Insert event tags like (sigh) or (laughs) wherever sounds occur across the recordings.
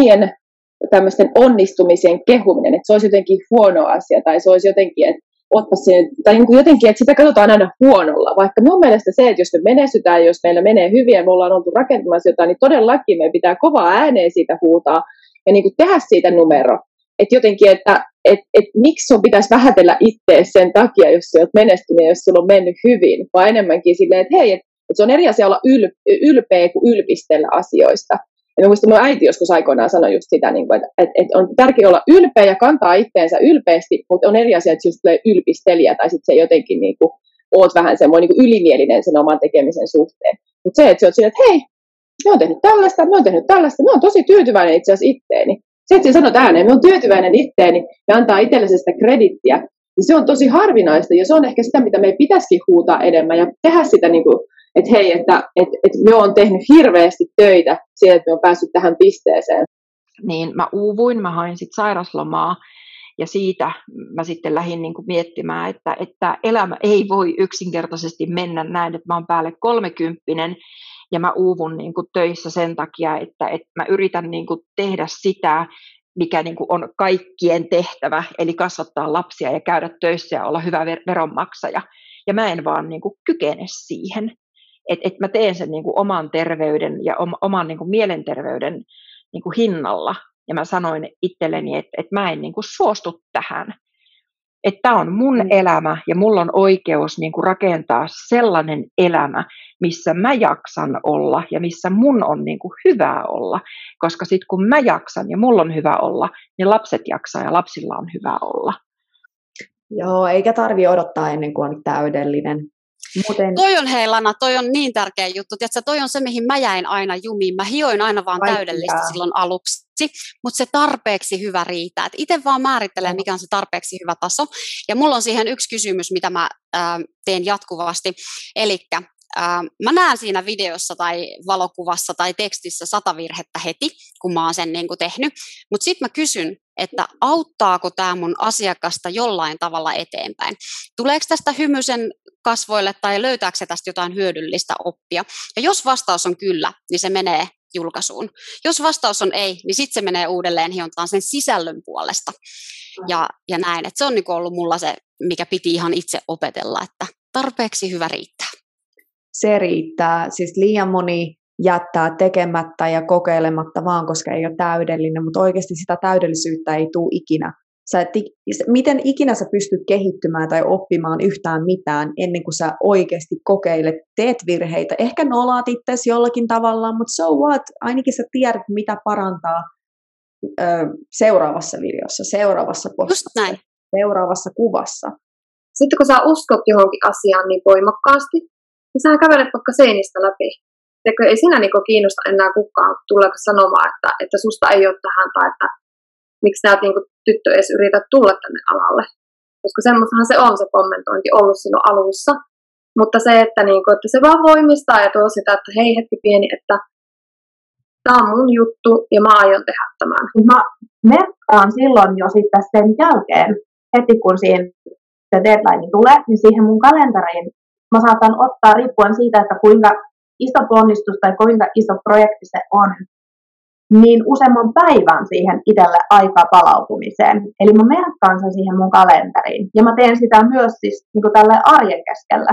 omien tämmöisten onnistumisien kehuminen, että se olisi jotenkin huono asia tai se olisi jotenkin, että ottaa siihen, tai niin kuin jotenkin, että sitä katsotaan aina huonolla. Vaikka mun mielestä se, että jos me menestytään, jos meillä menee hyvin ja me ollaan oltu rakentamassa jotain, niin todellakin meidän pitää kovaa ääneen siitä huutaa ja niin kuin tehdä siitä numero. Että jotenkin, että et, et, miksi sun pitäisi vähätellä itseä sen takia, jos sä oot menestynyt, jos sulla on mennyt hyvin, vaan enemmänkin silleen, että hei, että et se on eri asia olla yl, ylpeä kuin ylpistellä asioista. Ja muistan, mun äiti joskus aikoinaan sanoi just sitä, niin kuin, että, että, että on tärkeää olla ylpeä ja kantaa itteensä ylpeästi, mutta on eri asia, että just tulee ylpistelijä tai sitten se jotenkin niin kuin, oot vähän semmoinen niin ylimielinen sen oman tekemisen suhteen. Mutta se, että sä oot silleen, että hei, mä oon tehnyt tällaista, mä oon tehnyt tällaista, mä oon tosi tyytyväinen itse asiassa itteeni. Se, että sä sanot ääneen, mä oon tyytyväinen itteeni ja antaa itsellesi sitä kredittiä, niin se on tosi harvinaista ja se on ehkä sitä, mitä meidän pitäisikin huutaa enemmän ja tehdä sitä niin kuin, että hei, että et, et me on tehnyt hirveästi töitä siihen, että me on päässyt tähän pisteeseen. Niin mä uuvuin, mä hain sitten sairaslomaa ja siitä mä sitten lähdin niin kuin miettimään, että, että elämä ei voi yksinkertaisesti mennä näin, että mä oon päälle kolmekymppinen ja mä uuvun niin kuin töissä sen takia, että, että mä yritän niin kuin tehdä sitä, mikä niin kuin on kaikkien tehtävä, eli kasvattaa lapsia ja käydä töissä ja olla hyvä veronmaksaja. Ja mä en vaan niin kuin kykene siihen että et mä teen sen niin kuin oman terveyden ja om, oman niin kuin mielenterveyden niin kuin hinnalla. Ja mä sanoin itselleni, että et mä en niin kuin suostu tähän. Että tämä on mun mm. elämä ja mulla on oikeus niin kuin rakentaa sellainen elämä, missä mä jaksan olla ja missä mun on niin kuin hyvä olla. Koska sitten kun mä jaksan ja mulla on hyvä olla, niin lapset jaksaa ja lapsilla on hyvä olla. Joo, eikä tarvi odottaa ennen kuin on täydellinen. Muuten... Toi on hei Lana, toi on niin tärkeä juttu. Tiedätkö, toi on se, mihin mä jäin aina jumiin. Mä hioin aina vaan Vaikka. täydellistä silloin aluksi, mutta se tarpeeksi hyvä riittää. Itse vaan määrittelee, mikä on se tarpeeksi hyvä taso. Ja mulla on siihen yksi kysymys, mitä mä äh, teen jatkuvasti. Eli mä näen siinä videossa tai valokuvassa tai tekstissä sata virhettä heti, kun mä oon sen niin kuin tehnyt. Mutta sitten mä kysyn, että auttaako tämä mun asiakasta jollain tavalla eteenpäin. Tuleeko tästä hymysen kasvoille tai löytääkö se tästä jotain hyödyllistä oppia? Ja jos vastaus on kyllä, niin se menee julkaisuun. Jos vastaus on ei, niin sitten se menee uudelleen hiontaan sen sisällön puolesta. Ja, ja näin, että se on niinku ollut mulla se, mikä piti ihan itse opetella, että tarpeeksi hyvä riittää. Se riittää. Siis liian moni jättää tekemättä ja kokeilematta vaan, koska ei ole täydellinen, mutta oikeasti sitä täydellisyyttä ei tule ikinä. Sä et, miten ikinä sä pystyt kehittymään tai oppimaan yhtään mitään ennen kuin sä oikeasti kokeilet, teet virheitä, ehkä nolaat itsesi jollakin tavalla, mutta so what, ainakin sä tiedät, mitä parantaa ö, seuraavassa videossa, seuraavassa postissa, seuraavassa kuvassa. Sitten kun sä uskot johonkin asiaan niin voimakkaasti, niin sä kävelet vaikka seinistä läpi. Eikö, ei sinä niin kiinnosta enää kukaan tulla sanomaan, että, että susta ei ole tähän tai että miksi sä et niin tyttö edes yritä tulla tänne alalle. Koska semmoistahan se on se kommentointi ollut silloin alussa. Mutta se, että, niin kuin, että se vaan voimistaa ja tuo sitä, että hei hetki pieni, että tämä on mun juttu ja mä aion tehdä tämän. Mä merkkaan silloin jo sitten sen jälkeen, heti kun siinä se deadline tulee, niin siihen mun kalentariin mä saatan ottaa riippuen siitä, että kuinka iso ponnistus tai kuinka iso projekti se on, niin useamman päivän siihen itselle aikaa palautumiseen. Eli mä merkkaan sen siihen mun kalenteriin. Ja mä teen sitä myös siis niin kuin tälle arjen keskellä.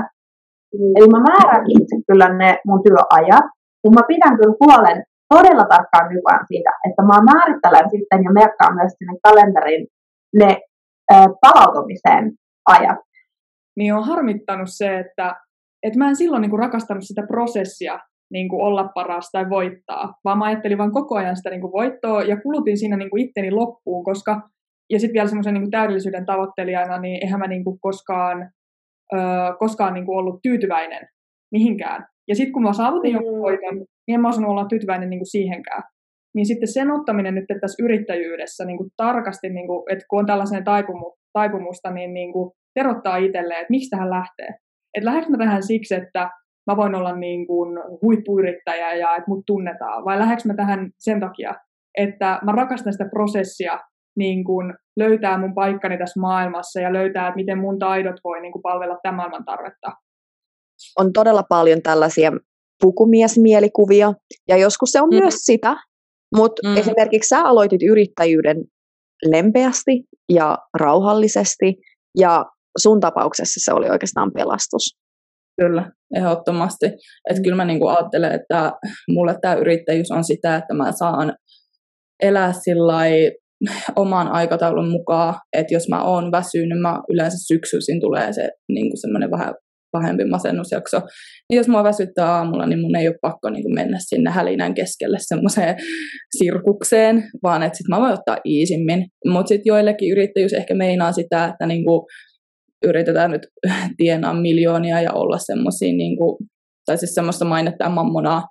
Mm. Eli mä määrän itse kyllä ne mun työajat, mutta mä pidän kyllä huolen todella tarkkaan nykyään siitä, että mä määrittelen sitten ja merkkaan myös sinne kalenteriin ne ä, palautumiseen ajat. Niin on harmittanut se, että, että mä en silloin niin kuin rakastanut sitä prosessia, niin kuin olla paras tai voittaa, vaan mä ajattelin vaan koko ajan sitä niin kuin voittoa ja kulutin siinä niin kuin itteni loppuun, koska ja sitten vielä semmoisen niin täydellisyyden tavoittelijana, niin eihän mä niin kuin koskaan, öö, koskaan niin kuin ollut tyytyväinen mihinkään. Ja sitten kun mä saavutin jonkun mm. voiton, niin en mä osannut olla tyytyväinen niin kuin siihenkään. Niin sitten sen ottaminen nyt tässä yrittäjyydessä niin kuin tarkasti, niin kuin, että kun on tällaisen taipumu, taipumusta, niin, niin kuin terottaa itselleen, että miksi tähän lähtee. Että lähdekö mä tähän siksi, että mä voin olla niin kuin huippuyrittäjä ja että mut tunnetaan, vai lähdekö mä tähän sen takia, että mä rakastan sitä prosessia, niin kuin löytää mun paikkani tässä maailmassa ja löytää, että miten mun taidot voi niin kuin palvella tämän maailman tarvetta. On todella paljon tällaisia pukumiesmielikuvia, ja joskus se on mm. myös sitä, Mutta mm. esimerkiksi sä aloitit yrittäjyyden lempeästi ja rauhallisesti, ja sun tapauksessa se oli oikeastaan pelastus. Kyllä, ehdottomasti. Että kyllä mä niinku ajattelen, että mulle tämä yrittäjyys on sitä, että mä saan elää sillä oman aikataulun mukaan, että jos mä oon väsynyt, niin mä yleensä syksyisin tulee se niin semmoinen vähän pahempi masennusjakso. Niin jos mua väsyttää aamulla, niin mun ei ole pakko niin mennä sinne hälinän keskelle semmoiseen sirkukseen, vaan että sit mä voin ottaa iisimmin. Mutta sitten joillekin yrittäjyys ehkä meinaa sitä, että niin kuin yritetään nyt (laughs) tienaa miljoonia ja olla semmoisia, niin kuin, tai siis semmoista mainetta ja mammonaa,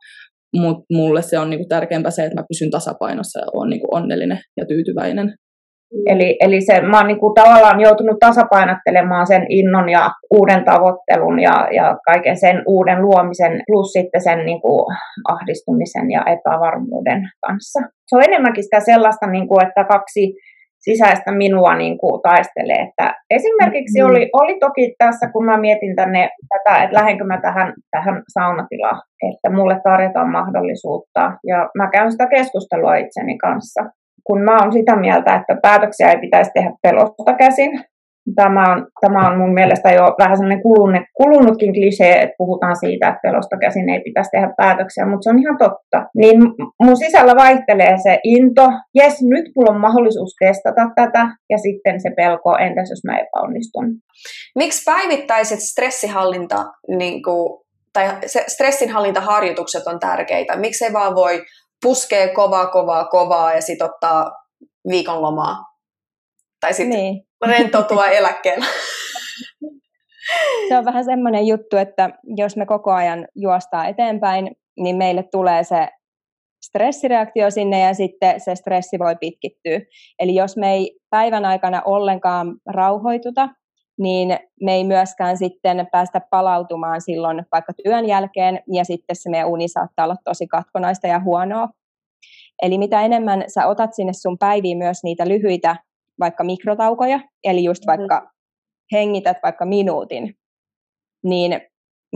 mutta mulle se on niinku tärkeämpää se, että mä pysyn tasapainossa ja olen niinku onnellinen ja tyytyväinen. Eli, eli se, mä oon niinku tavallaan joutunut tasapainottelemaan sen innon ja uuden tavoittelun ja, ja kaiken sen uuden luomisen plus sitten sen niinku ahdistumisen ja epävarmuuden kanssa. Se on enemmänkin sitä sellaista, niinku, että kaksi sisäistä minua niin kuin taistelee. Että esimerkiksi mm. oli, oli toki tässä, kun mä mietin tänne tätä, että lähdenkö mä tähän, tähän saunatilaan, että mulle tarjotaan mahdollisuutta. Ja mä käyn sitä keskustelua itseni kanssa. Kun mä oon sitä mieltä, että päätöksiä ei pitäisi tehdä pelosta käsin, Tämä on, tämä on mun mielestä jo vähän sellainen kulunut, kulunutkin klisee, että puhutaan siitä, että pelosta käsin ei pitäisi tehdä päätöksiä, mutta se on ihan totta. Niin mun sisällä vaihtelee se into, jes, nyt mulla on mahdollisuus testata tätä, ja sitten se pelko, entäs jos mä epäonnistun. Miksi päivittäiset stressihallinta, niin kuin, tai stressinhallintaharjoitukset on tärkeitä? Miksi ei vaan voi puskea kovaa, kovaa, kovaa ja sitten ottaa viikonlomaa? Tai sitten niin rentoutua eläkkeellä. Se on vähän semmoinen juttu, että jos me koko ajan juostaa eteenpäin, niin meille tulee se stressireaktio sinne ja sitten se stressi voi pitkittyä. Eli jos me ei päivän aikana ollenkaan rauhoituta, niin me ei myöskään sitten päästä palautumaan silloin vaikka työn jälkeen, ja sitten se meidän uni saattaa olla tosi katkonaista ja huonoa. Eli mitä enemmän sä otat sinne sun päiviin myös niitä lyhyitä vaikka mikrotaukoja, eli just mm-hmm. vaikka hengität vaikka minuutin, niin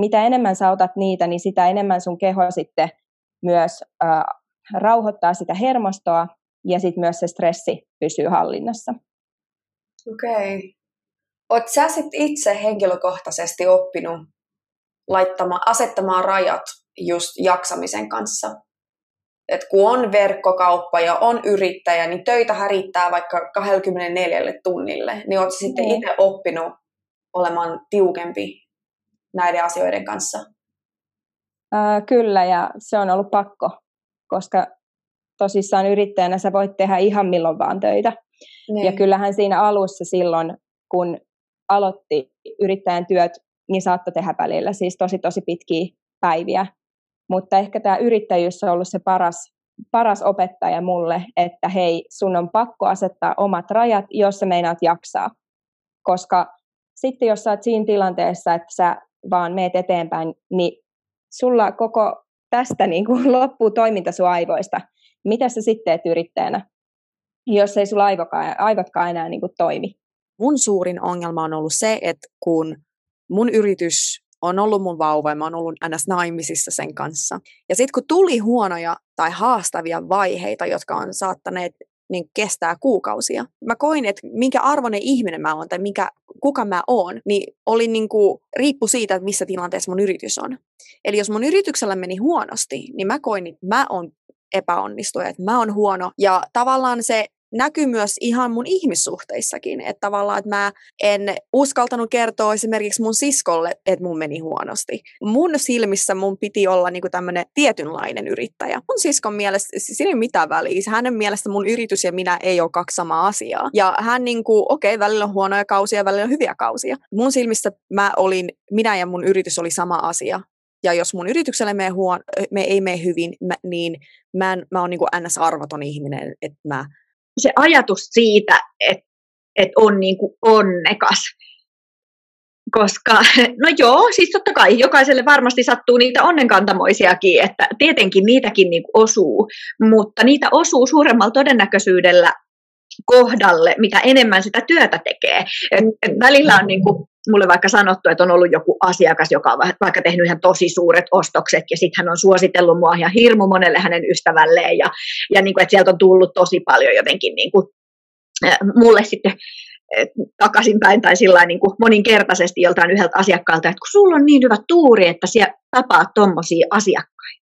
mitä enemmän sä otat niitä, niin sitä enemmän sun keho sitten myös äh, rauhoittaa sitä hermostoa ja sitten myös se stressi pysyy hallinnassa. Okei. Okay. Oot sä sitten itse henkilökohtaisesti oppinut laittamaan, asettamaan rajat just jaksamisen kanssa? Että kun on verkkokauppa ja on yrittäjä, niin töitä riittää vaikka 24 tunnille, niin oletko sitten mm. itse oppinut olemaan tiukempi näiden asioiden kanssa? Äh, kyllä, ja se on ollut pakko, koska tosissaan yrittäjänä sä voit tehdä ihan milloin vaan töitä. Niin. Ja kyllähän siinä alussa silloin, kun aloitti yrittäjän työt, niin saattoi tehdä välillä siis tosi tosi pitkiä päiviä. Mutta ehkä tämä yrittäjyys on ollut se paras, paras opettaja mulle, että hei, sun on pakko asettaa omat rajat, jos sä meinaat jaksaa. Koska sitten jos sä oot siinä tilanteessa, että sä vaan meet eteenpäin, niin sulla koko tästä niin kuin (laughs) loppuu toiminta sun aivoista. Mitä sä sitten teet yrittäjänä, jos ei sulla aivotkaan, aivotkaan enää niin kuin toimi? Mun suurin ongelma on ollut se, että kun mun yritys on ollut mun vauva ja mä oon ollut ns. naimisissa sen kanssa. Ja sitten kun tuli huonoja tai haastavia vaiheita, jotka on saattaneet niin kestää kuukausia. Mä koin, että minkä arvoinen ihminen mä oon tai minkä, kuka mä oon, niin oli niin kuin, riippu siitä, että missä tilanteessa mun yritys on. Eli jos mun yrityksellä meni huonosti, niin mä koin, että mä oon epäonnistuja, että mä oon huono. Ja tavallaan se näkyy myös ihan mun ihmissuhteissakin, että tavallaan, että mä en uskaltanut kertoa esimerkiksi mun siskolle, että mun meni huonosti. Mun silmissä mun piti olla niinku tämmöinen tietynlainen yrittäjä. Mun siskon mielestä, siis siinä ei mitään väliä. Hänen mielestä mun yritys ja minä ei ole kaksi samaa asiaa. Ja hän niinku, okei, okay, välillä on huonoja kausia, välillä on hyviä kausia. Mun silmissä mä olin, minä ja mun yritys oli sama asia. Ja jos mun yritykselle me, huon, me ei mene hyvin, mä, niin mä, en, mä oon niin ns-arvoton ihminen, että mä se ajatus siitä, että, että on niin kuin onnekas. Koska, no joo, siis totta kai jokaiselle varmasti sattuu niitä onnenkantamoisiakin, että tietenkin niitäkin niin kuin osuu, mutta niitä osuu suuremmalla todennäköisyydellä kohdalle, mitä enemmän sitä työtä tekee. Et, et välillä on niin kuin, mulle vaikka sanottu, että on ollut joku asiakas, joka on vaikka tehnyt ihan tosi suuret ostokset, ja sitten hän on suositellut mua ihan hirmu monelle hänen ystävälleen, ja, ja niin kuin, että sieltä on tullut tosi paljon jotenkin niin kuin, mulle sitten takaisinpäin tai sillä niin kuin moninkertaisesti joltain yhdeltä asiakkaalta, että kun sulla on niin hyvä tuuri, että siellä tapaat tuommoisia asiakkaita.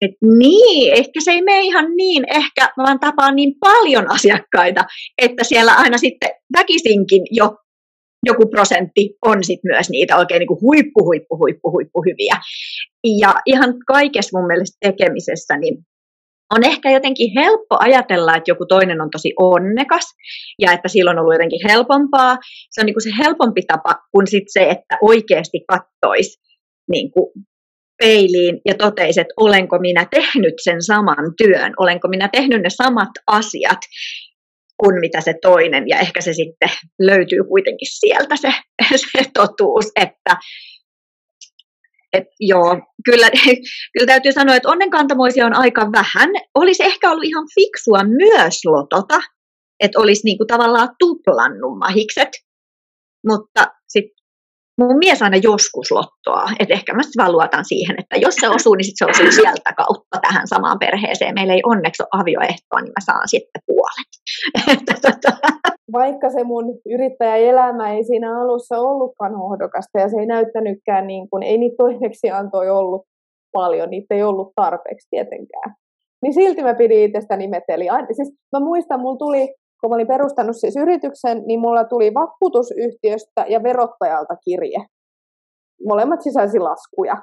Et niin, ehkä se ei mene ihan niin, ehkä vaan tapaa niin paljon asiakkaita, että siellä aina sitten väkisinkin jo joku prosentti on sitten myös niitä oikein niin kuin huippu, huippu, huippu, huippu hyviä. Ja ihan kaikessa mun mielestä tekemisessä, niin on ehkä jotenkin helppo ajatella, että joku toinen on tosi onnekas ja että silloin on ollut jotenkin helpompaa. Se on niin kuin se helpompi tapa kuin sit se, että oikeasti kattoisi niin kuin peiliin ja toteisi, että olenko minä tehnyt sen saman työn, olenko minä tehnyt ne samat asiat kuin mitä se toinen. Ja ehkä se sitten löytyy kuitenkin sieltä se, (laughs) se totuus, että et joo, kyllä, (laughs) kyllä täytyy sanoa, että onnenkantamoisia on aika vähän. Olisi ehkä ollut ihan fiksua myös lotota, että olisi niinku tavallaan tuplannut mahikset. Mutta sitten mun mies aina joskus lottoa, että ehkä mä vaan luotan siihen, että jos se osuu, niin sit se osuu sieltä kautta tähän samaan perheeseen. Meillä ei onneksi ole avioehtoa, niin mä saan sitten puolet. (laughs) Vaikka se mun yrittäjäelämä ei siinä alussa ollutkaan hohdokasta ja se ei näyttänytkään niin kuin, ei niitä toimeksiantoja ollut paljon, niitä ei ollut tarpeeksi tietenkään. Niin silti mä pidin itsestäni meteli. Siis mä muistan, mulla tuli kun mä olin perustanut siis yrityksen, niin mulla tuli vakuutusyhtiöstä ja verottajalta kirje. Molemmat sisälsi laskuja.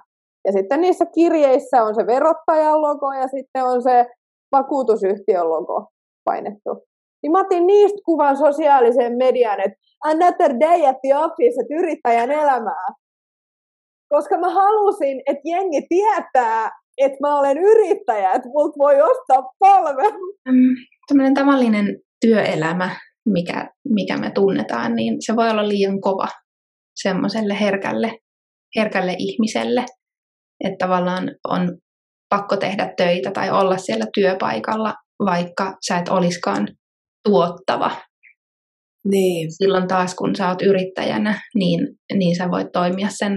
Ja sitten niissä kirjeissä on se verottajan logo ja sitten on se vakuutusyhtiön logo painettu. Niin mä otin niistä kuvan sosiaalisen median, että another day at the office, että yrittäjän elämää. Koska mä halusin, että jengi tietää, että mä olen yrittäjä, että multa voi ostaa palvelu. Mm, tämmöinen tavallinen työelämä, mikä, mikä me tunnetaan, niin se voi olla liian kova semmoiselle herkälle, herkälle ihmiselle, että tavallaan on pakko tehdä töitä tai olla siellä työpaikalla, vaikka sä et oliskaan tuottava. Niin. Silloin taas, kun sä oot yrittäjänä, niin, niin sä voit toimia sen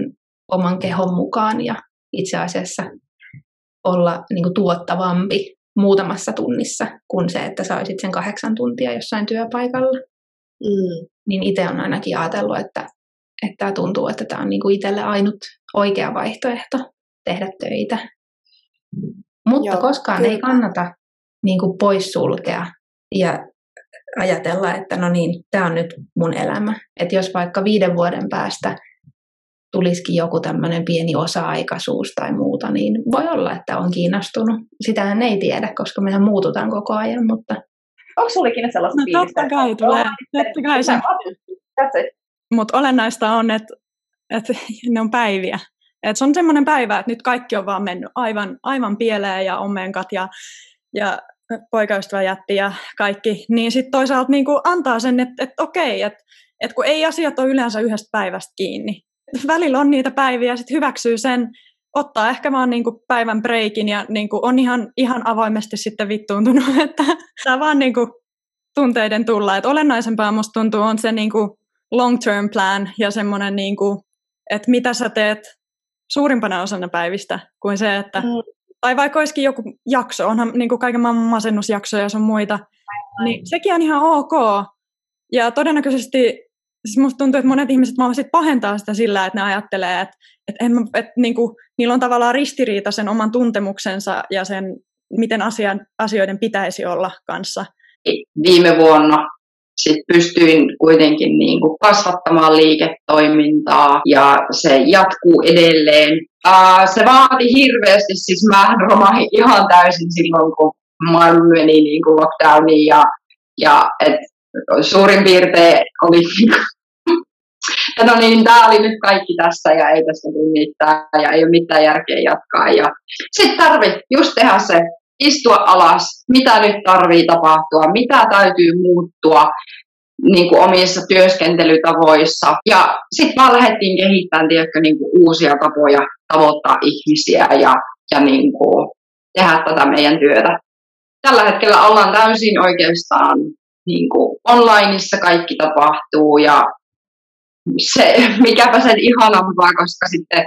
oman kehon mukaan ja itse asiassa olla niin kuin, tuottavampi muutamassa tunnissa kuin se, että sä olisit sen kahdeksan tuntia jossain työpaikalla. Mm. Niin itse on ainakin ajatellut, että, että tämä tuntuu, että tämä on niinku itselle ainut oikea vaihtoehto tehdä töitä. Mutta Joo, koskaan kyllä. ei kannata niinku poissulkea ja ajatella, että no niin, tämä on nyt mun elämä. Että jos vaikka viiden vuoden päästä tulisikin joku tämmöinen pieni osa-aikaisuus tai muuta, niin voi olla, että on kiinnostunut. Sitähän ei tiedä, koska mehän muututaan koko ajan, mutta... Onko sullekin sellaista no, fiilistä? totta kai tulee. Totta kai se. Mutta olennaista on, että, että (laughs) ne on päiviä. Et se on semmoinen päivä, että nyt kaikki on vaan mennyt aivan, aivan pieleen ja omenkat ja, ja poikaystävä jätti ja kaikki, niin sitten toisaalta niin antaa sen, että, että okei, että, että kun ei asiat ole yleensä yhdestä päivästä kiinni, välillä on niitä päiviä sitten hyväksyy sen, ottaa ehkä vaan niinku päivän breikin ja niinku on ihan, ihan avoimesti sitten vittuuntunut, (laughs) että saa vaan niinku tunteiden tulla. Et olennaisempaa musta tuntuu on se niinku long term plan ja semmoinen, niinku, että mitä sä teet suurimpana osana päivistä kuin se, että mm. tai vaikka olisikin joku jakso, onhan niinku kaiken maailman masennusjaksoja ja sun muita, Aivan. niin sekin on ihan ok. Ja todennäköisesti siis musta tuntuu, että monet ihmiset vaan sit pahentaa sitä sillä, että ne ajattelee, että, että, en, että niin kuin, niillä on tavallaan ristiriita sen oman tuntemuksensa ja sen, miten asian, asioiden pitäisi olla kanssa. Viime vuonna sit pystyin kuitenkin niin kuin kasvattamaan liiketoimintaa ja se jatkuu edelleen. Uh, se vaati hirveästi, siis mä romahin ihan täysin silloin, kun maailma meni niin kuin lockdowniin ja, ja et suurin piirtein oli no niin, tämä oli nyt kaikki tässä ja ei tästä tule mitään ja ei ole mitään järkeä jatkaa. Ja sitten tarvii just tehdä se, istua alas, mitä nyt tarvii tapahtua, mitä täytyy muuttua niin kuin omissa työskentelytavoissa. Ja sitten vaan lähdettiin kehittämään tiedätkö, niin kuin uusia tapoja tavoittaa ihmisiä ja, ja niin kuin tehdä tätä meidän työtä. Tällä hetkellä ollaan täysin oikeastaan niin kuin onlineissa kaikki tapahtuu ja se, (laughs) mikäpä sen ihanampaa, koska sitten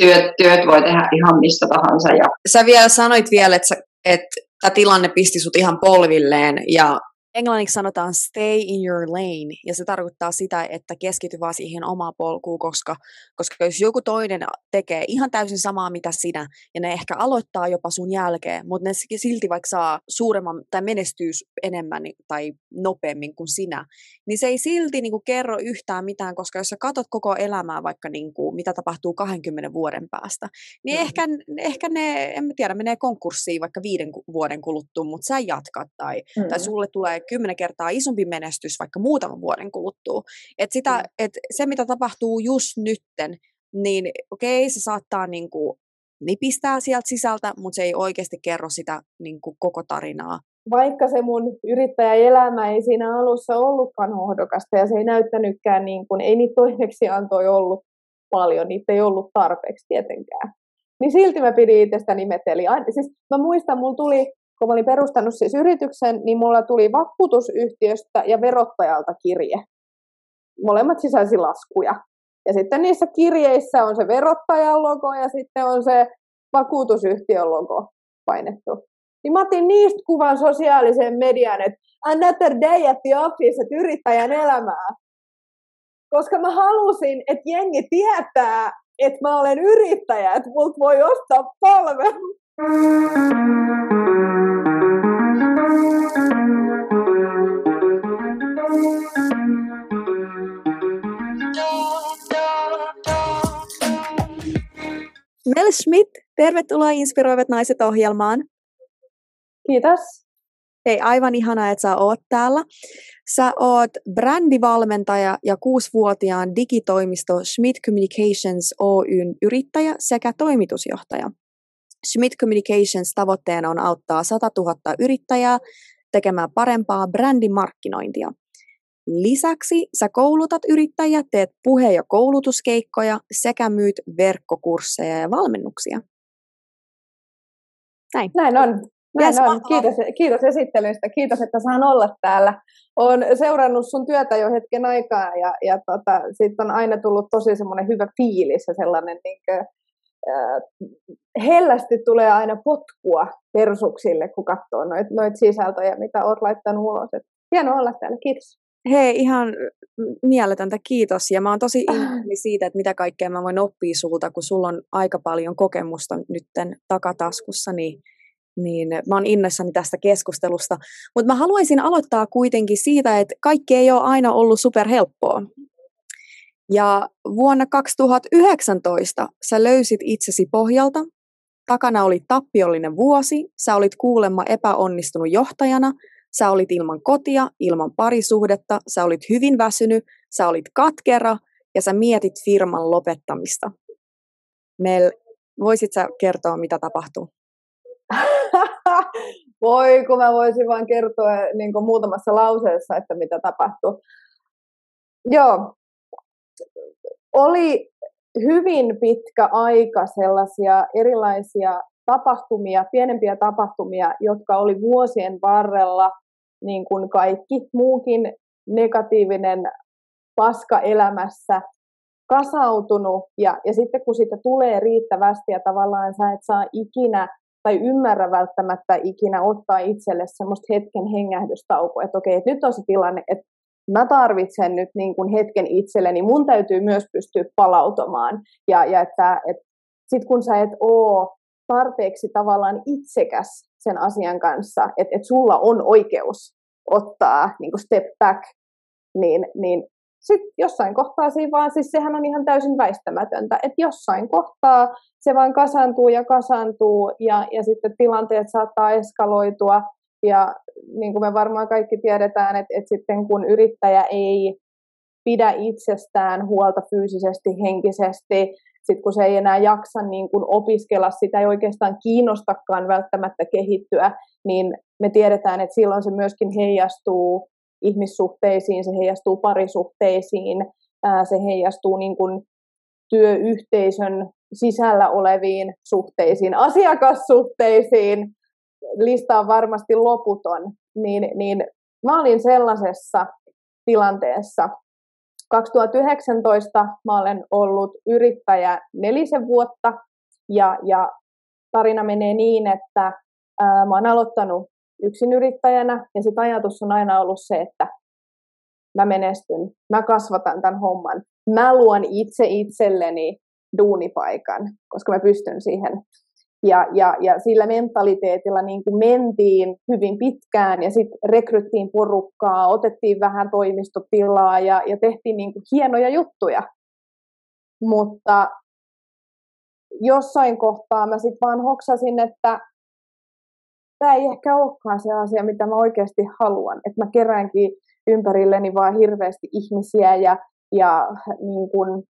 työt, työt voi tehdä ihan mistä tahansa. Ja... Sä vielä sanoit vielä, että, että tämä tilanne pisti sut ihan polvilleen ja englanniksi sanotaan stay in your lane, ja se tarkoittaa sitä, että keskity vaan siihen omaan polkuun, koska, koska jos joku toinen tekee ihan täysin samaa mitä sinä, ja ne ehkä aloittaa jopa sun jälkeen, mutta ne silti vaikka saa suuremman tai menestyy enemmän tai nopeammin kuin sinä, niin se ei silti niin kuin, kerro yhtään mitään, koska jos sä katot koko elämää vaikka niin kuin, mitä tapahtuu 20 vuoden päästä, niin mm. ehkä, ehkä ne, en tiedä, menee konkurssiin vaikka viiden vuoden kuluttua, mutta sä jatkat tai, mm. tai sulle tulee kymmenen kertaa isompi menestys vaikka muutaman vuoden kuluttua. Et sitä, mm. et se, mitä tapahtuu just nytten, niin okei, okay, se saattaa niin kuin nipistää sieltä sisältä, mutta se ei oikeasti kerro sitä niin kuin koko tarinaa. Vaikka se mun yrittäjäelämä ei siinä alussa ollutkaan hohdokasta ja se ei näyttänytkään, niin kuin, ei niitä toimeksiantoja ollut paljon, niitä ei ollut tarpeeksi tietenkään. Niin silti mä pidin itsestäni meteli. Siis mä muistan, mulla tuli kun mä olin perustanut siis yrityksen, niin mulla tuli vakuutusyhtiöstä ja verottajalta kirje. Molemmat sisälsi laskuja. Ja sitten niissä kirjeissä on se verottajan logo ja sitten on se vakuutusyhtiön logo painettu. Niin mä otin niistä kuvan sosiaalisen median, että another day at the office, että yrittäjän elämää. Koska mä halusin, että jengi tietää, että mä olen yrittäjä, että mut voi ostaa palvelu. Mel Schmidt, tervetuloa Inspiroivat naiset ohjelmaan. Kiitos. Hei, aivan ihanaa, että sä oot täällä. Sä oot brändivalmentaja ja kuusivuotiaan digitoimisto Schmidt Communications Oyn yrittäjä sekä toimitusjohtaja. Schmidt Communications tavoitteena on auttaa 100 000 yrittäjää tekemään parempaa brändimarkkinointia. Lisäksi sä koulutat yrittäjiä, teet puhe- ja koulutuskeikkoja sekä myyt verkkokursseja ja valmennuksia. Näin. Näin on. Näin yes, on. Kiitos, kiitos esittelystä. Kiitos, että saan olla täällä. Olen seurannut sun työtä jo hetken aikaa ja, ja tota, siitä on aina tullut tosi semmoinen hyvä fiilis ja sellainen niin kuin, hellästi tulee aina potkua persuksille, kun katsoo noita noit sisältöjä, mitä olet laittanut ulos. Et hienoa olla täällä. Kiitos. Hei, ihan mieletöntä kiitos. Ja mä oon tosi (clears throat) innoissani siitä, että mitä kaikkea mä voin oppia sulta, kun sulla on aika paljon kokemusta nytten takataskussa, niin, niin mä oon innoissani tästä keskustelusta. Mutta mä haluaisin aloittaa kuitenkin siitä, että kaikki ei ole aina ollut superhelppoa. Ja vuonna 2019 sä löysit itsesi pohjalta. Takana oli tappiollinen vuosi, sä olit kuulemma epäonnistunut johtajana – Sä olit ilman kotia, ilman parisuhdetta, sä olit hyvin väsynyt, sä olit katkera ja sä mietit firman lopettamista. Mel, voisit sä kertoa, mitä tapahtuu? (laughs) Voi, kun mä voisin vain kertoa niin muutamassa lauseessa, että mitä tapahtuu. Joo, oli hyvin pitkä aika sellaisia erilaisia tapahtumia, pienempiä tapahtumia, jotka oli vuosien varrella niin kuin kaikki muukin negatiivinen paska elämässä kasautunut. Ja, ja sitten kun siitä tulee riittävästi ja tavallaan sä et saa ikinä tai ymmärrä välttämättä ikinä ottaa itselle semmoista hetken hengähdystaukoa, että okei, että nyt on se tilanne, että mä tarvitsen nyt niin kuin hetken itselleni, mun täytyy myös pystyä palautumaan. Ja, ja että, että sit kun sä et oo tarpeeksi tavallaan itsekäs sen asian kanssa, että, että sulla on oikeus ottaa niin kuin step back, niin, niin sitten jossain kohtaa siinä vaan, siis sehän on ihan täysin väistämätöntä, että jossain kohtaa se vaan kasantuu ja kasantuu ja, ja sitten tilanteet saattaa eskaloitua ja niin kuin me varmaan kaikki tiedetään, että, että sitten kun yrittäjä ei pidä itsestään huolta fyysisesti, henkisesti, sitten kun se ei enää jaksa niin kuin opiskella, sitä ei oikeastaan kiinnostakaan välttämättä kehittyä, niin me tiedetään, että silloin se myöskin heijastuu ihmissuhteisiin, se heijastuu parisuhteisiin, se heijastuu niin kuin työyhteisön sisällä oleviin suhteisiin, asiakassuhteisiin, lista on varmasti loputon, niin, niin mä olin sellaisessa tilanteessa, 2019 mä olen ollut yrittäjä nelisen vuotta ja, ja tarina menee niin, että ää, mä oon aloittanut yrittäjänä ja sitten ajatus on aina ollut se, että mä menestyn, mä kasvatan tämän homman, mä luon itse itselleni duunipaikan, koska mä pystyn siihen. Ja, ja, ja sillä mentaliteetilla niin kuin mentiin hyvin pitkään ja sitten rekryttiin porukkaa, otettiin vähän toimistotilaa ja, ja tehtiin niin kuin hienoja juttuja. Mutta jossain kohtaa mä sitten vaan hoksasin, että tämä ei ehkä olekaan se asia, mitä mä oikeasti haluan. Että mä keräänkin ympärilleni vaan hirveästi ihmisiä ja, ja niin kun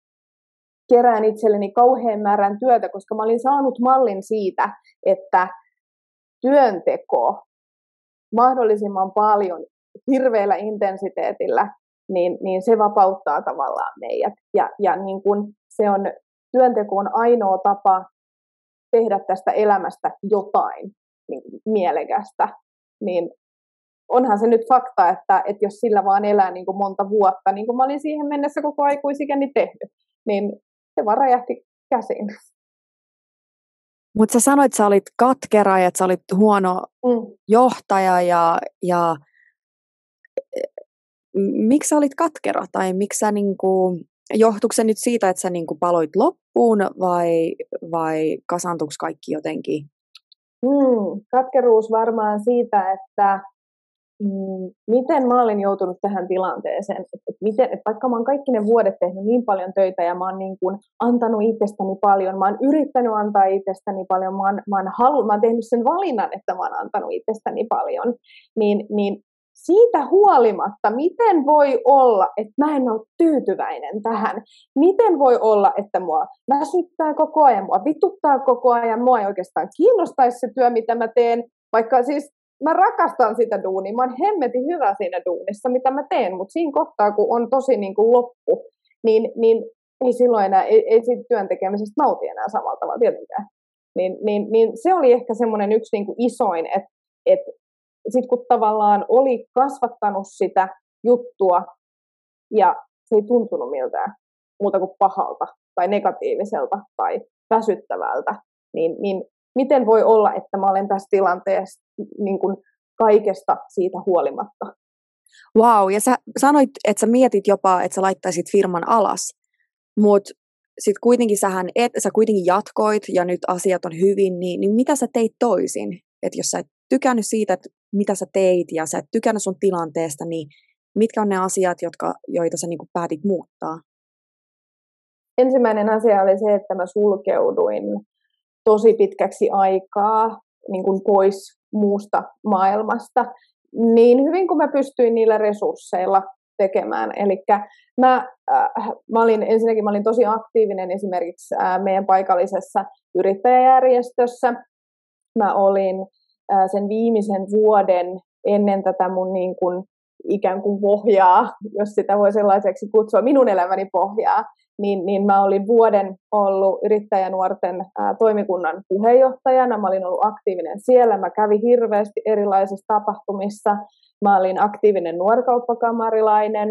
kerään itselleni kauhean määrän työtä, koska mä olin saanut mallin siitä, että työnteko mahdollisimman paljon hirveällä intensiteetillä, niin, niin se vapauttaa tavallaan meidät. Ja, ja niin kun se on, työnteko on ainoa tapa tehdä tästä elämästä jotain niin mielekästä, niin onhan se nyt fakta, että, että jos sillä vaan elää niin kuin monta vuotta, niin kuin mä olin siihen mennessä koko aikuisikäni tehnyt, niin se vaan räjähti käsiin. Mutta sä sanoit, että sä olit katkera ja että sä olit huono mm. johtaja ja, ja miksi sä olit katkera tai miksi sä niinku, johtuuko se nyt siitä, että sä niinku paloit loppuun vai, vai kasantuiko kaikki jotenkin? Mm, katkeruus varmaan siitä, että mm, miten mä olin joutunut tähän tilanteeseen, että, miten, että vaikka mä oon kaikki ne vuodet tehnyt niin paljon töitä ja mä oon niin kuin antanut itsestäni paljon, mä oon yrittänyt antaa itsestäni paljon, mä oon, mä oon, halu, mä oon tehnyt sen valinnan, että mä oon antanut itsestäni paljon, niin, niin siitä huolimatta, miten voi olla, että mä en ole tyytyväinen tähän? Miten voi olla, että mua väsyttää koko ajan, mua vituttaa koko ajan, mua ei oikeastaan kiinnostaisi se työ, mitä mä teen, vaikka siis mä rakastan sitä duunia, mä oon hemmetin hyvä siinä duunissa, mitä mä teen, mutta siinä kohtaa, kun on tosi niin kuin loppu, niin, niin ei silloin enää, ei, ei siitä työn tekemisestä nauti enää samalla tavalla tietenkään. Niin, niin, niin se oli ehkä semmoinen yksi niin kuin isoin, että et, sitten kun tavallaan oli kasvattanut sitä juttua ja se ei tuntunut miltään muuta kuin pahalta tai negatiiviselta tai väsyttävältä, niin, niin miten voi olla, että mä olen tässä tilanteessa niin kuin kaikesta siitä huolimatta. Wow, ja sä sanoit, että sä mietit jopa, että sä laittaisit firman alas, mutta sitten kuitenkin sähän et, sä kuitenkin jatkoit ja nyt asiat on hyvin, niin, niin mitä sä teit toisin? Että jos sä et tykännyt siitä, että mitä sä teit ja sä et tykännyt sun tilanteesta, niin mitkä on ne asiat, jotka, joita sä niin päätit muuttaa? Ensimmäinen asia oli se, että mä sulkeuduin tosi pitkäksi aikaa niin kuin pois muusta maailmasta, niin hyvin kuin mä pystyin niillä resursseilla tekemään. Eli mä, äh, mä olin, ensinnäkin mä olin tosi aktiivinen esimerkiksi äh, meidän paikallisessa yrittäjäjärjestössä. Mä olin äh, sen viimeisen vuoden ennen tätä mun niin kuin, ikään kuin pohjaa, jos sitä voi sellaiseksi kutsua, minun elämäni pohjaa, niin, niin mä olin vuoden ollut yrittäjänuorten ää, toimikunnan puheenjohtajana. Mä olin ollut aktiivinen siellä. Mä kävin hirveästi erilaisissa tapahtumissa. Mä olin aktiivinen nuorkauppakamarilainen.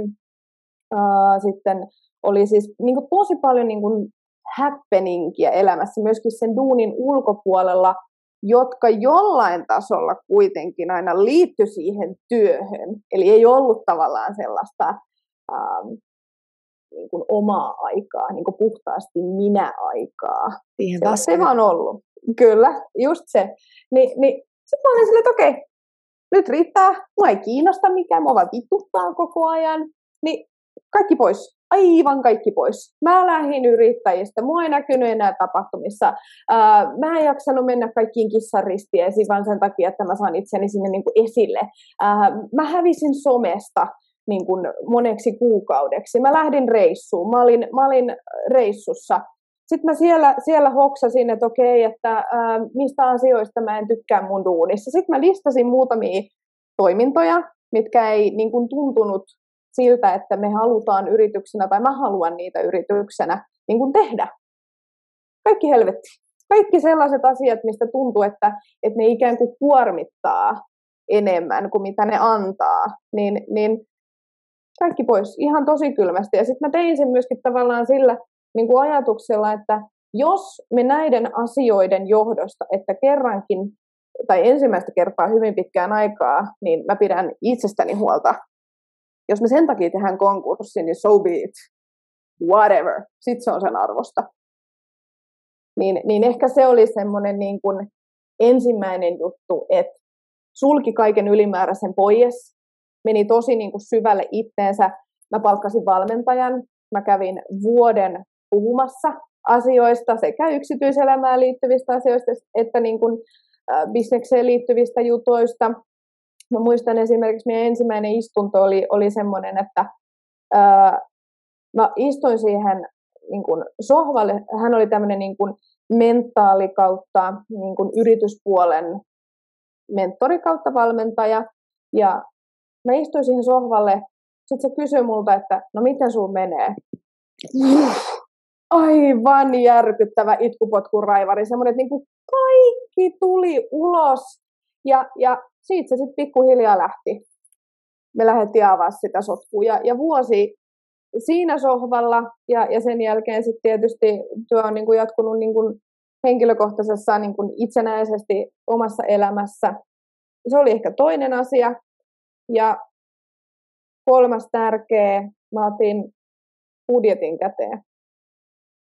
Ää, sitten oli siis niin kuin, tosi paljon niin kuin, happeningia elämässä, myöskin sen duunin ulkopuolella, jotka jollain tasolla kuitenkin aina liittyi siihen työhön. Eli ei ollut tavallaan sellaista ähm, niin kuin omaa aikaa, niin kuin puhtaasti minä-aikaa. Siihen se vaan ollut. Kyllä, just se. Ni, niin sitten mä olin silleen, että okei, nyt riittää, mua ei kiinnosta mikään, mua vaan vituttaa koko ajan, niin kaikki pois, aivan kaikki pois. Mä lähdin yrittäjistä, mua ei näkynyt enää tapahtumissa. Ää, mä en jaksanut mennä kaikkiin kissaristiesiin vaan sen takia, että mä saan itseni sinne niin kuin esille. Ää, mä hävisin somesta niin kuin moneksi kuukaudeksi. Mä lähdin reissuun, mä olin, mä olin reissussa. Sitten mä siellä, siellä hoksasin, että okei, että ää, mistä asioista mä en tykkää mun duunissa. Sitten mä listasin muutamia toimintoja, mitkä ei niin kuin tuntunut siltä, että me halutaan yrityksenä tai mä haluan niitä yrityksenä niin kuin tehdä. Kaikki helvetti. Kaikki sellaiset asiat, mistä tuntuu, että, että ne ikään kuin kuormittaa enemmän kuin mitä ne antaa, niin, niin kaikki pois ihan tosi kylmästi. Ja sitten mä tein sen myöskin tavallaan sillä niin kuin ajatuksella, että jos me näiden asioiden johdosta, että kerrankin tai ensimmäistä kertaa hyvin pitkään aikaa, niin mä pidän itsestäni huolta. Jos me sen takia tehdään konkurssi, niin so be it. Whatever. Sitten se on sen arvosta. Niin, niin ehkä se oli semmoinen niin kuin ensimmäinen juttu, että sulki kaiken ylimääräisen pois, meni tosi niin kuin syvälle itteensä. Mä palkkasin valmentajan, mä kävin vuoden puhumassa asioista, sekä yksityiselämään liittyvistä asioista, että niin kuin, bisnekseen liittyvistä jutuista. Mä muistan esimerkiksi, meidän ensimmäinen istunto oli, oli semmoinen, että äh, mä istuin siihen niin kuin sohvalle, hän oli tämmöinen niin kuin mentaali kautta niin kuin yrityspuolen mentori kautta valmentaja, ja mä istuin siihen sohvalle, sitten se kysyi multa, että no miten sun menee? aivan järkyttävä itkupotkun raivari, semmoinen, että niin kuin kaikki tuli ulos ja, ja siitä se sitten pikkuhiljaa lähti. Me lähdettiin avaa sitä sotkua ja, ja vuosi siinä sohvalla ja, ja sen jälkeen sitten tietysti työ on niin kuin jatkunut niin kuin henkilökohtaisessa niin kuin itsenäisesti omassa elämässä. Se oli ehkä toinen asia. Ja kolmas tärkeä, mä otin budjetin käteen.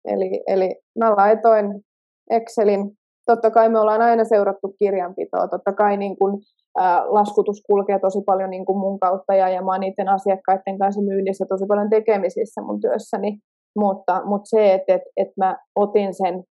Eli, eli mä laitoin Excelin, totta kai me ollaan aina seurattu kirjanpitoa, totta kai niin kun, ä, laskutus kulkee tosi paljon niin kun mun kautta ja, ja mä oon niiden asiakkaiden kanssa myynnissä tosi paljon tekemisissä mun työssäni, mutta, mutta se, että et, et mä otin sen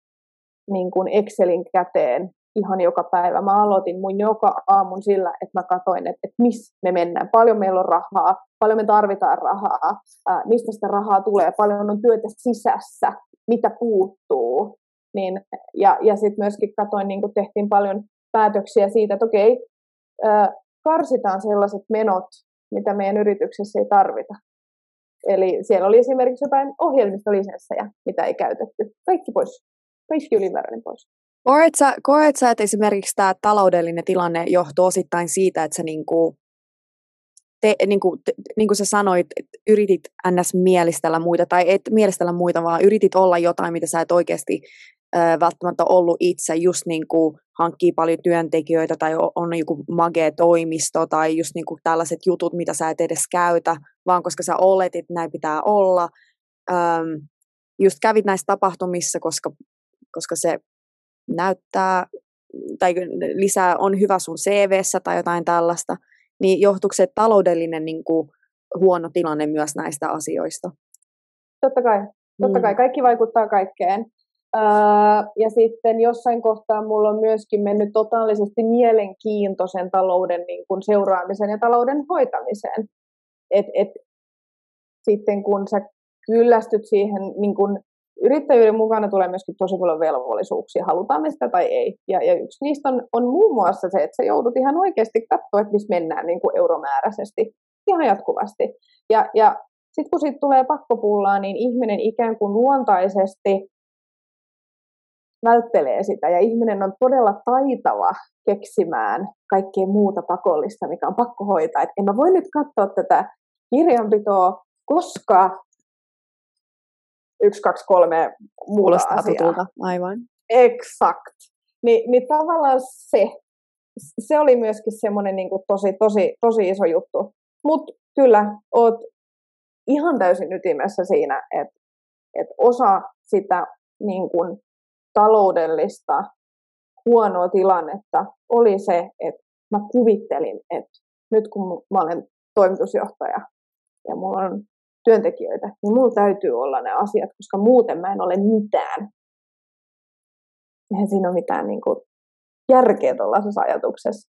niin kun Excelin käteen ihan joka päivä. Mä aloitin mun joka aamun sillä, että mä katsoin, että, että missä me mennään, paljon meillä on rahaa, paljon me tarvitaan rahaa, ää, mistä sitä rahaa tulee, paljon on työtä sisässä, mitä puuttuu. Niin, ja ja sitten myöskin katsoin, niin kun tehtiin paljon päätöksiä siitä, että okei, ää, karsitaan sellaiset menot, mitä meidän yrityksessä ei tarvita. Eli siellä oli esimerkiksi jotain ohjelmistolisenssejä, mitä ei käytetty. Kaikki pois. Kaikki ylimääräinen pois. Koet sä, koet sä, että esimerkiksi tämä taloudellinen tilanne johtuu osittain siitä, että sä niinku, te, niin kuin, te, niin kuin sä sanoit, että yritit ns. mielistellä muita, tai et mielistellä muita, vaan yritit olla jotain, mitä sä et oikeasti ö, välttämättä ollut itse, just niin kuin hankkii paljon työntekijöitä, tai on, joku magee-toimisto, tai just niin kuin tällaiset jutut, mitä sä et edes käytä, vaan koska sä oletit, että näin pitää olla. Öm, just kävit näissä tapahtumissa, koska, koska se näyttää tai lisää on hyvä sun CVssä tai jotain tällaista, niin johtuuko se taloudellinen niin kuin, huono tilanne myös näistä asioista? Totta kai, totta kai. Mm. Kaikki vaikuttaa kaikkeen. Öö, ja sitten jossain kohtaa mulla on myöskin mennyt totaalisesti mielenkiintoisen talouden niin kuin seuraamisen ja talouden hoitamiseen. Et, et, sitten kun sä kyllästyt siihen niin kuin yrittäjyyden mukana tulee myöskin tosi paljon velvollisuuksia, halutaan me sitä tai ei. Ja, ja yksi niistä on, on muun muassa se, että sä joudut ihan oikeasti katsoa, että missä mennään niin kuin euromääräisesti ihan jatkuvasti. Ja, ja sitten kun siitä tulee pakkopullaa, niin ihminen ikään kuin luontaisesti välttelee sitä ja ihminen on todella taitava keksimään kaikkea muuta pakollista, mikä on pakko hoitaa. Et en mä voi nyt katsoa tätä kirjanpitoa, koska yksi, kaksi, kolme muuta asiaa. Tutulta. aivan. Exakt. Ni, niin tavallaan se, se oli myöskin semmoinen niin kuin tosi, tosi, tosi iso juttu. Mutta kyllä, oot ihan täysin ytimessä siinä, että et osa sitä niin kuin, taloudellista huonoa tilannetta oli se, että mä kuvittelin, että nyt kun mä olen toimitusjohtaja ja mulla on työntekijöitä, niin mulla täytyy olla ne asiat, koska muuten mä en ole mitään. Eihän siinä ole mitään niin kuin, järkeä tuollaisessa ajatuksessa.